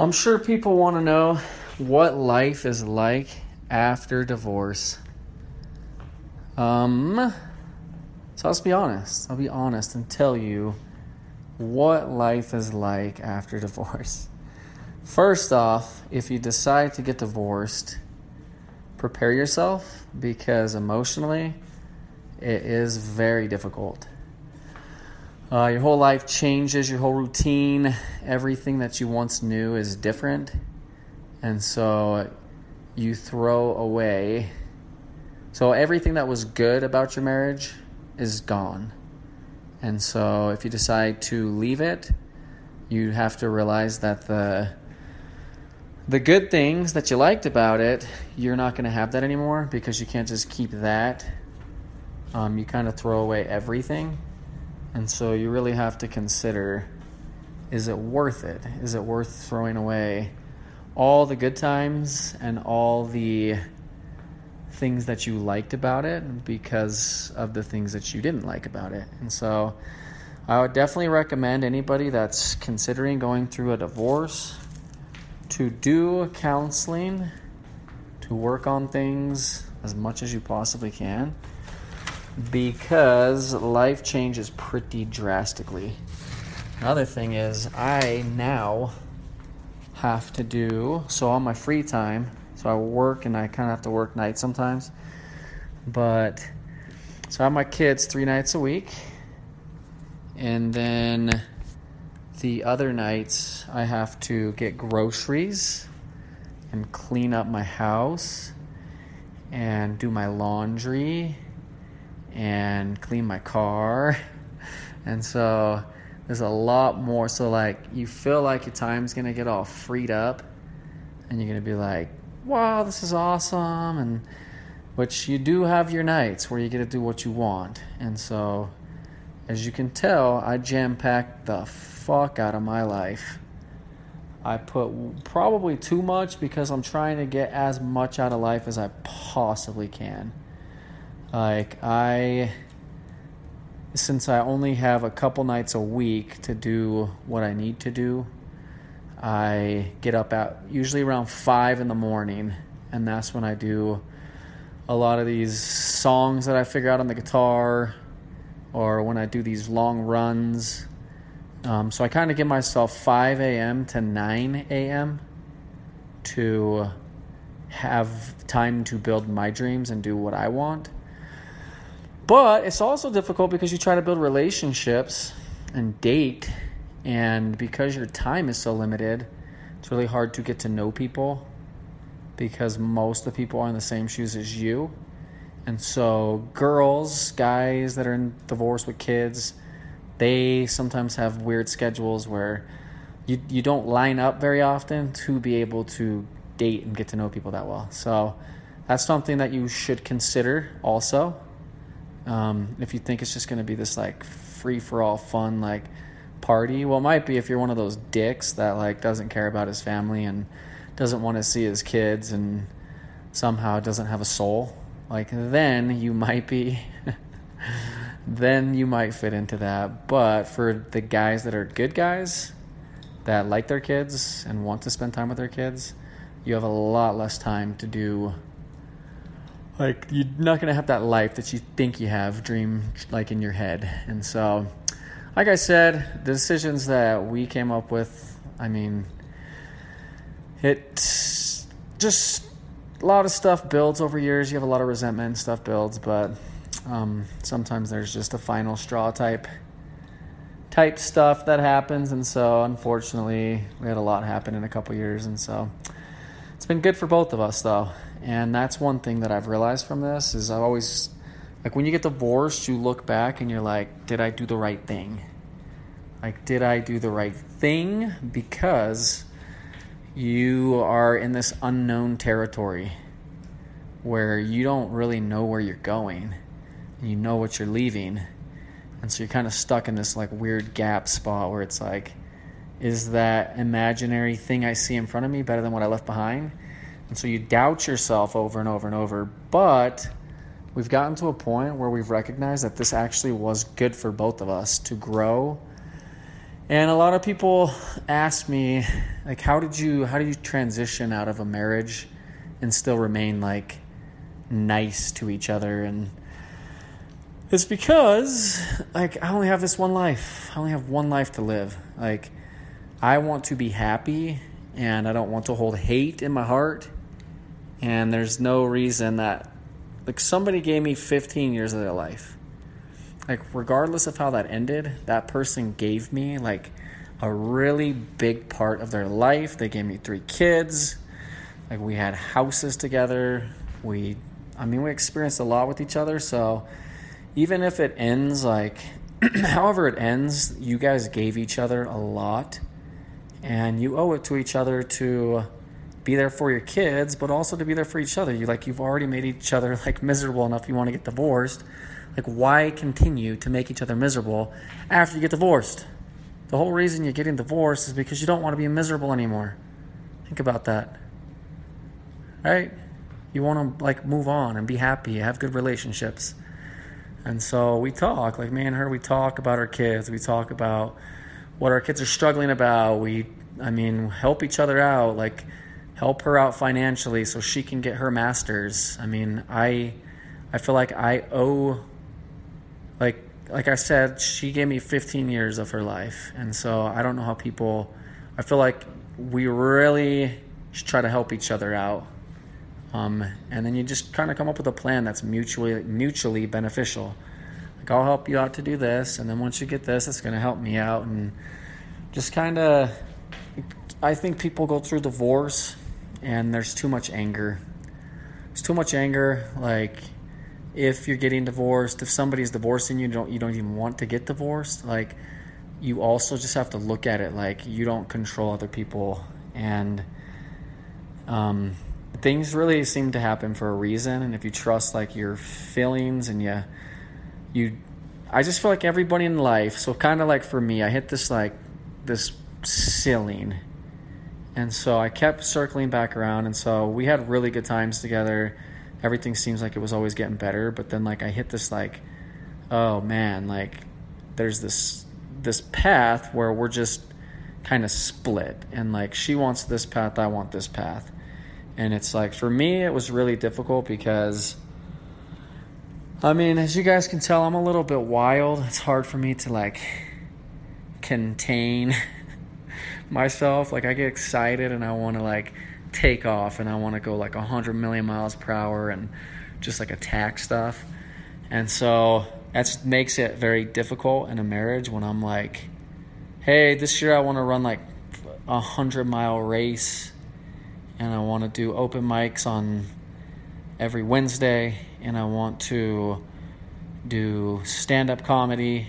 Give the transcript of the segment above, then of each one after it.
I'm sure people want to know what life is like after divorce. Um, so let's be honest. I'll be honest and tell you what life is like after divorce. First off, if you decide to get divorced, prepare yourself because emotionally it is very difficult. Uh, your whole life changes, your whole routine, everything that you once knew is different. And so you throw away. So everything that was good about your marriage is gone. And so if you decide to leave it, you have to realize that the the good things that you liked about it, you're not going to have that anymore because you can't just keep that. Um, you kind of throw away everything and so you really have to consider is it worth it? Is it worth throwing away all the good times and all the things that you liked about it because of the things that you didn't like about it? And so I would definitely recommend anybody that's considering going through a divorce to do counseling, to work on things as much as you possibly can because life changes pretty drastically. Another thing is, I now have to do so on my free time. So I work and I kind of have to work nights sometimes. But so I have my kids three nights a week. And then the other nights I have to get groceries and clean up my house and do my laundry and clean my car. And so there's a lot more. So, like, you feel like your time's going to get all freed up and you're going to be like, wow, this is awesome. And which you do have your nights where you get to do what you want. And so, as you can tell, I jam packed the fuck out of my life. I put probably too much because I'm trying to get as much out of life as I possibly can. Like, I, since I only have a couple nights a week to do what I need to do, I get up at usually around five in the morning, and that's when I do a lot of these songs that I figure out on the guitar, or when I do these long runs. Um, so I kind of give myself 5 a.m. to 9 a.m. to have time to build my dreams and do what I want. But it's also difficult because you try to build relationships and date, and because your time is so limited, it's really hard to get to know people because most of the people are in the same shoes as you. And so, girls, guys that are in divorce with kids, they sometimes have weird schedules where you, you don't line up very often to be able to date and get to know people that well. So, that's something that you should consider also um, if you think it's just going to be this like free for all fun like party, well, it might be if you're one of those dicks that like doesn't care about his family and doesn't want to see his kids and somehow doesn't have a soul. Like then you might be. then you might fit into that. But for the guys that are good guys that like their kids and want to spend time with their kids, you have a lot less time to do like you're not gonna have that life that you think you have dream like in your head. And so like i said the decisions that we came up with i mean it just a lot of stuff builds over years. You have a lot of resentment and stuff builds but um, sometimes there's just a final straw type type stuff that happens. And so unfortunately we had a lot happen in a couple years. And so it's been good for both of us though and that's one thing that I've realized from this is I always like when you get divorced, you look back and you're like, did I do the right thing? Like, did I do the right thing? Because you are in this unknown territory where you don't really know where you're going. And you know what you're leaving. And so you're kind of stuck in this like weird gap spot where it's like, is that imaginary thing I see in front of me better than what I left behind? And so you doubt yourself over and over and over. But we've gotten to a point where we've recognized that this actually was good for both of us to grow And a lot of people ask me, like, how did you how did you transition out of a marriage and still remain like nice to each other? And it's because like I only have this one life. I only have one life to live. Like I want to be happy and I don't want to hold hate in my heart. And there's no reason that like somebody gave me 15 years of their life. Like regardless of how that ended that person gave me like a really big part of their life. They gave me three kids. Like we had houses together. We i mean we experienced a lot with each other. So even if it ends like however it ends you guys gave each other a lot. And you owe it to each other to be there for your kids but also to be there for each other you like you've already made each other like miserable enough you want to get divorced like, why continue to make each other miserable after you get divorced? The whole reason you're getting divorced is because you don't want to be miserable anymore. Think about that. Right? You want to like move on and be happy, have good relationships. And so we talk, like me and her, we talk about our kids. We talk about what our kids are struggling about. We, I mean, help each other out, like help her out financially so she can get her master's. I mean, I, I feel like I owe like like I said, she gave me 15 years of her life, and so I don't know how people. I feel like we really should try to help each other out, um, and then you just kind of come up with a plan that's mutually mutually beneficial. Like I'll help you out to do this, and then once you get this, it's going to help me out, and just kind of. I think people go through divorce, and there's too much anger. There's too much anger, like if you're getting divorced, if somebody's divorcing you, don't you don't even want to get divorced, like you also just have to look at it like you don't control other people and um, things really seem to happen for a reason and if you trust like your feelings and you you I just feel like everybody in life so kind of like for me I hit this like this ceiling and so I kept circling back around and so we had really good times together. Everything seems like it was always getting better but then like i hit this like oh man like there's this this path where we're just kind of split and like she wants this path i want this path. And it's like for me it was really difficult because i mean as you guys can tell i'm a little bit wild. It's hard for me to like contain myself like i get excited and i want to like take off and I want to go like 100 million miles per hour and just like attack stuff. And so that makes it very difficult in a marriage when I'm like, hey, this year I want to run like a 100 mile race and I want to do open mics on every Wednesday and I want to do stand up comedy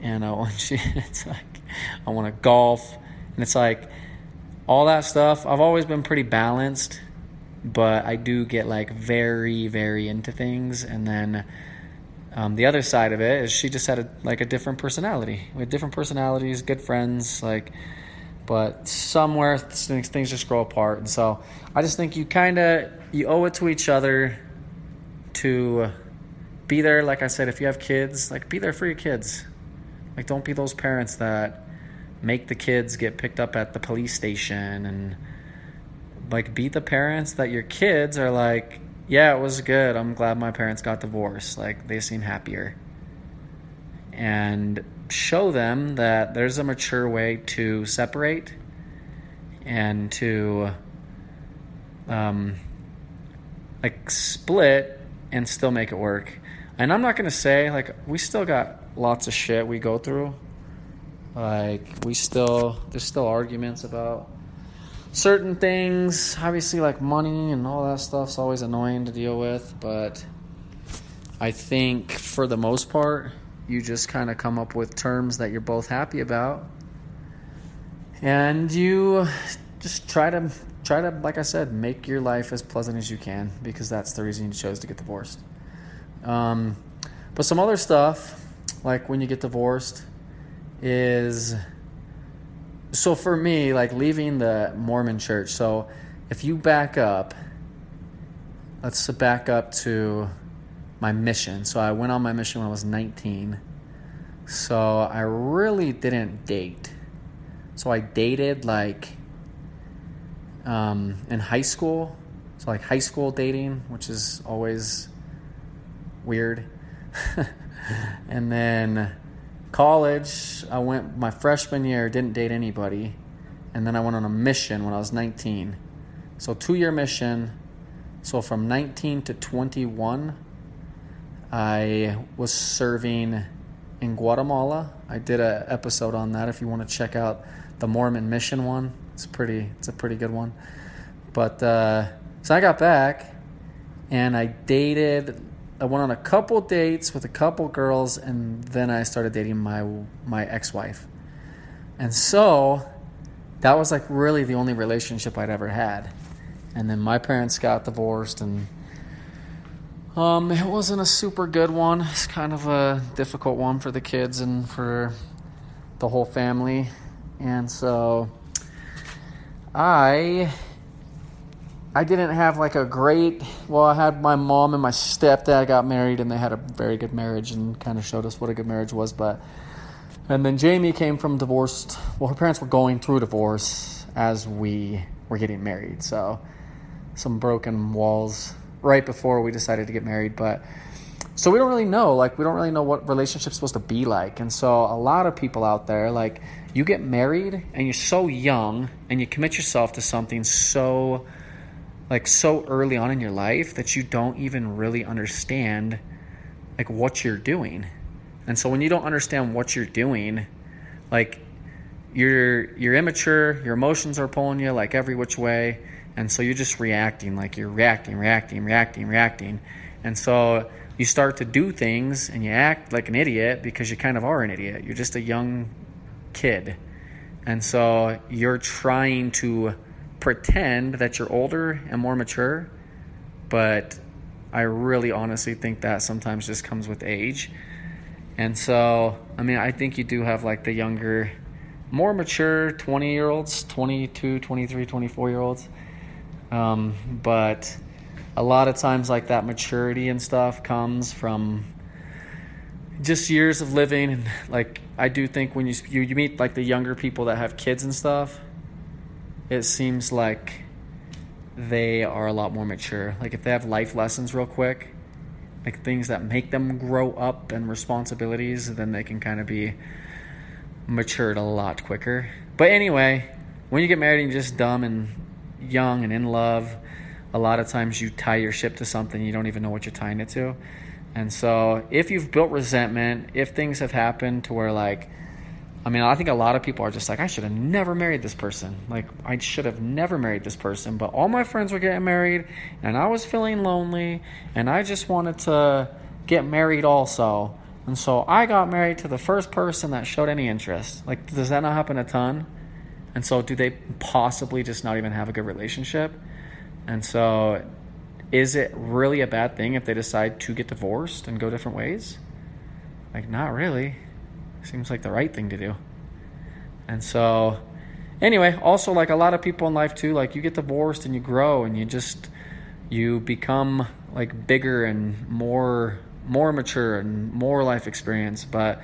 and I want to, it's like I want to golf and it's like all that stuff. I've always been pretty balanced, but I do get like very, very into things. And then um, the other side of it is she just had a, like a different personality. We had different personalities, good friends, like, but somewhere things, things just grow apart. And so I just think you kind of you owe it to each other to be there. Like I said, if you have kids, like be there for your kids. Like don't be those parents that make the kids get picked up at the police station and like beat the parents that your kids are like yeah it was good. I'm glad my parents got divorced. Like they seem happier. And show them that there's a mature way to separate and to um like split and still make it work. And i'm not going to say like we still got lots of shit we go through like we still there's still arguments about certain things. Obviously, like money and all that stuff's always annoying to deal with, but I think for the most part, you just kind of come up with terms that you're both happy about, and you just try to try to, like I said, make your life as pleasant as you can because that's the reason you chose to get divorced. Um, but some other stuff, like when you get divorced is so for me, like leaving the Mormon church. So if you back up, let's back up to my mission. So I went on my mission when I was 19. So I really didn't date So I dated like um, in high school. So like high school dating, which is always weird. and then college, I went my freshman year, didn't date anybody. And then I went on a mission when I was 19. So, two year mission. So, from 19 to 21, I was serving in Guatemala. I did an episode on that if you want to check out the Mormon mission one. It's pretty, it's a pretty good one. But, uh, so I got back and I dated I went on a couple dates with a couple girls, and then I started dating my my ex wife. And so that was like really the only relationship I'd ever had. And then my parents got divorced, and um, it wasn't a super good one. It's kind of a difficult one for the kids and for the whole family. And so I I didn't have like a great. Well, I had my mom and my stepdad got married, and they had a very good marriage, and kind of showed us what a good marriage was. But and then Jamie came from divorced. Well, her parents were going through divorce as we were getting married, so some broken walls right before we decided to get married. But so we don't really know. Like we don't really know what relationship's supposed to be like, and so a lot of people out there like you get married and you're so young and you commit yourself to something so like so early on in your life that you don't even really understand like what you're doing. And so when you don't understand what you're doing, like you're you're immature, your emotions are pulling you like every which way, and so you're just reacting like you're reacting, reacting, reacting, reacting. And so you start to do things and you act like an idiot because you kind of are an idiot. You're just a young kid. And so you're trying to pretend that you're older and more mature, but I really honestly think that sometimes just comes with age. And so, I mean, I think you do have like the younger, more mature 20 year olds, 22, 23, 24 year olds. Um, but a lot of times, like that maturity and stuff comes from just years of living. And like, I do think when you, you, you meet like the younger people that have kids and stuff, it seems like they are a lot more mature. Like if they have life lessons real quick, like things that make them grow up and responsibilities, then they can kind of be matured a lot quicker. But anyway, when you get married and you're just dumb and young and in love, a lot of times you tie your ship to something you don't even know what you're tying it to. And so if you've built resentment, if things have happened to where like I mean, I think a lot of people are just like, I should have never married this person. Like, I should have never married this person. But all my friends were getting married, and I was feeling lonely, and I just wanted to get married also. And so I got married to the first person that showed any interest. Like, does that not happen a ton? And so, do they possibly just not even have a good relationship? And so, is it really a bad thing if they decide to get divorced and go different ways? Like, not really. Seems like the right thing to do. And so, anyway, also like a lot of people in life too, like you get divorced and you grow and you just you become like bigger and more more mature and more life experience. But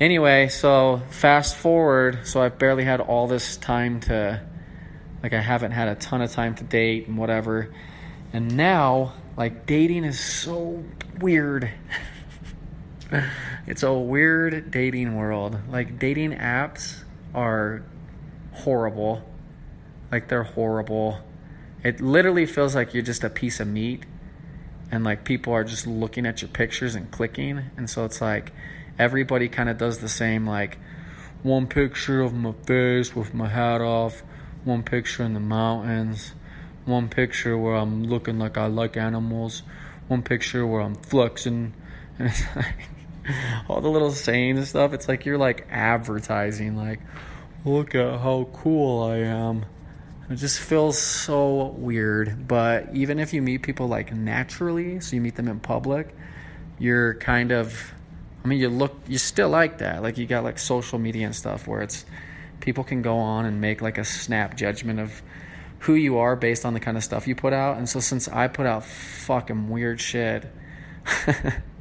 anyway, so fast forward, so I've barely had all this time to like I haven't had a ton of time to date and whatever. And now like dating is so weird. it's a weird dating world. Like dating apps are horrible. Like they're horrible. It literally feels like you're just a piece of meat and like people are just looking at your pictures and clicking and so it's like everybody kind of does the same like one picture of my face with my hat off, one picture in the mountains, one picture where I'm looking like I like animals, one picture where I'm flexing and it's like all the little sayings and stuff. It's like you're like advertising, like, look at how cool I am. It just feels so weird. But even if you meet people like naturally, so you meet them in public, you're kind of, I mean, you look, you still like that. Like you got like social media and stuff where it's, people can go on and make like a snap judgment of who you are based on the kind of stuff you put out. And so since I put out fucking weird shit,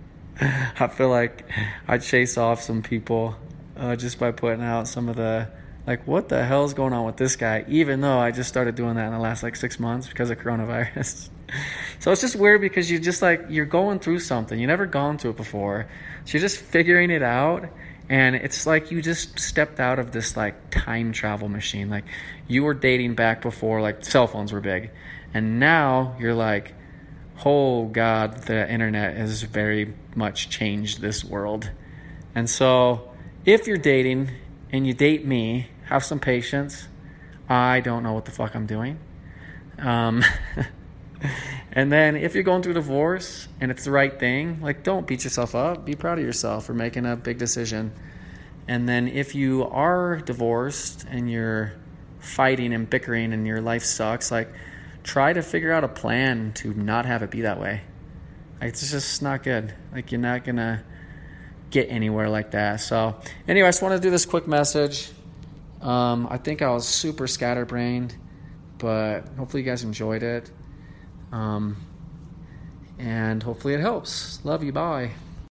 I feel like I chase off some people uh, just by putting out some of the like, what the hell is going on with this guy? Even though I just started doing that in the last like six months because of coronavirus. so it's just weird because you just like, you're going through something. You never gone through it before. So you're just figuring it out. And it's like you just stepped out of this like time travel machine. Like you were dating back before like cell phones were big. And now you're like, oh God, the internet has very much changed this world. And so if you're dating and you date me, have some patience. I don't know what the fuck I'm doing. Um, and then if you're going through divorce and it's the right thing, like don't beat yourself up. Be proud of yourself for making a big decision. And then if you are divorced and you're fighting and bickering and your life sucks, like try to figure out a plan to not have it be that way. Like, it's just not good. Like you're not gonna get anywhere like that. So anyway, I just want to do this quick message. Um, I think I was super scatterbrained, but hopefully you guys enjoyed it. Um, and hopefully it helps. Love you. Bye.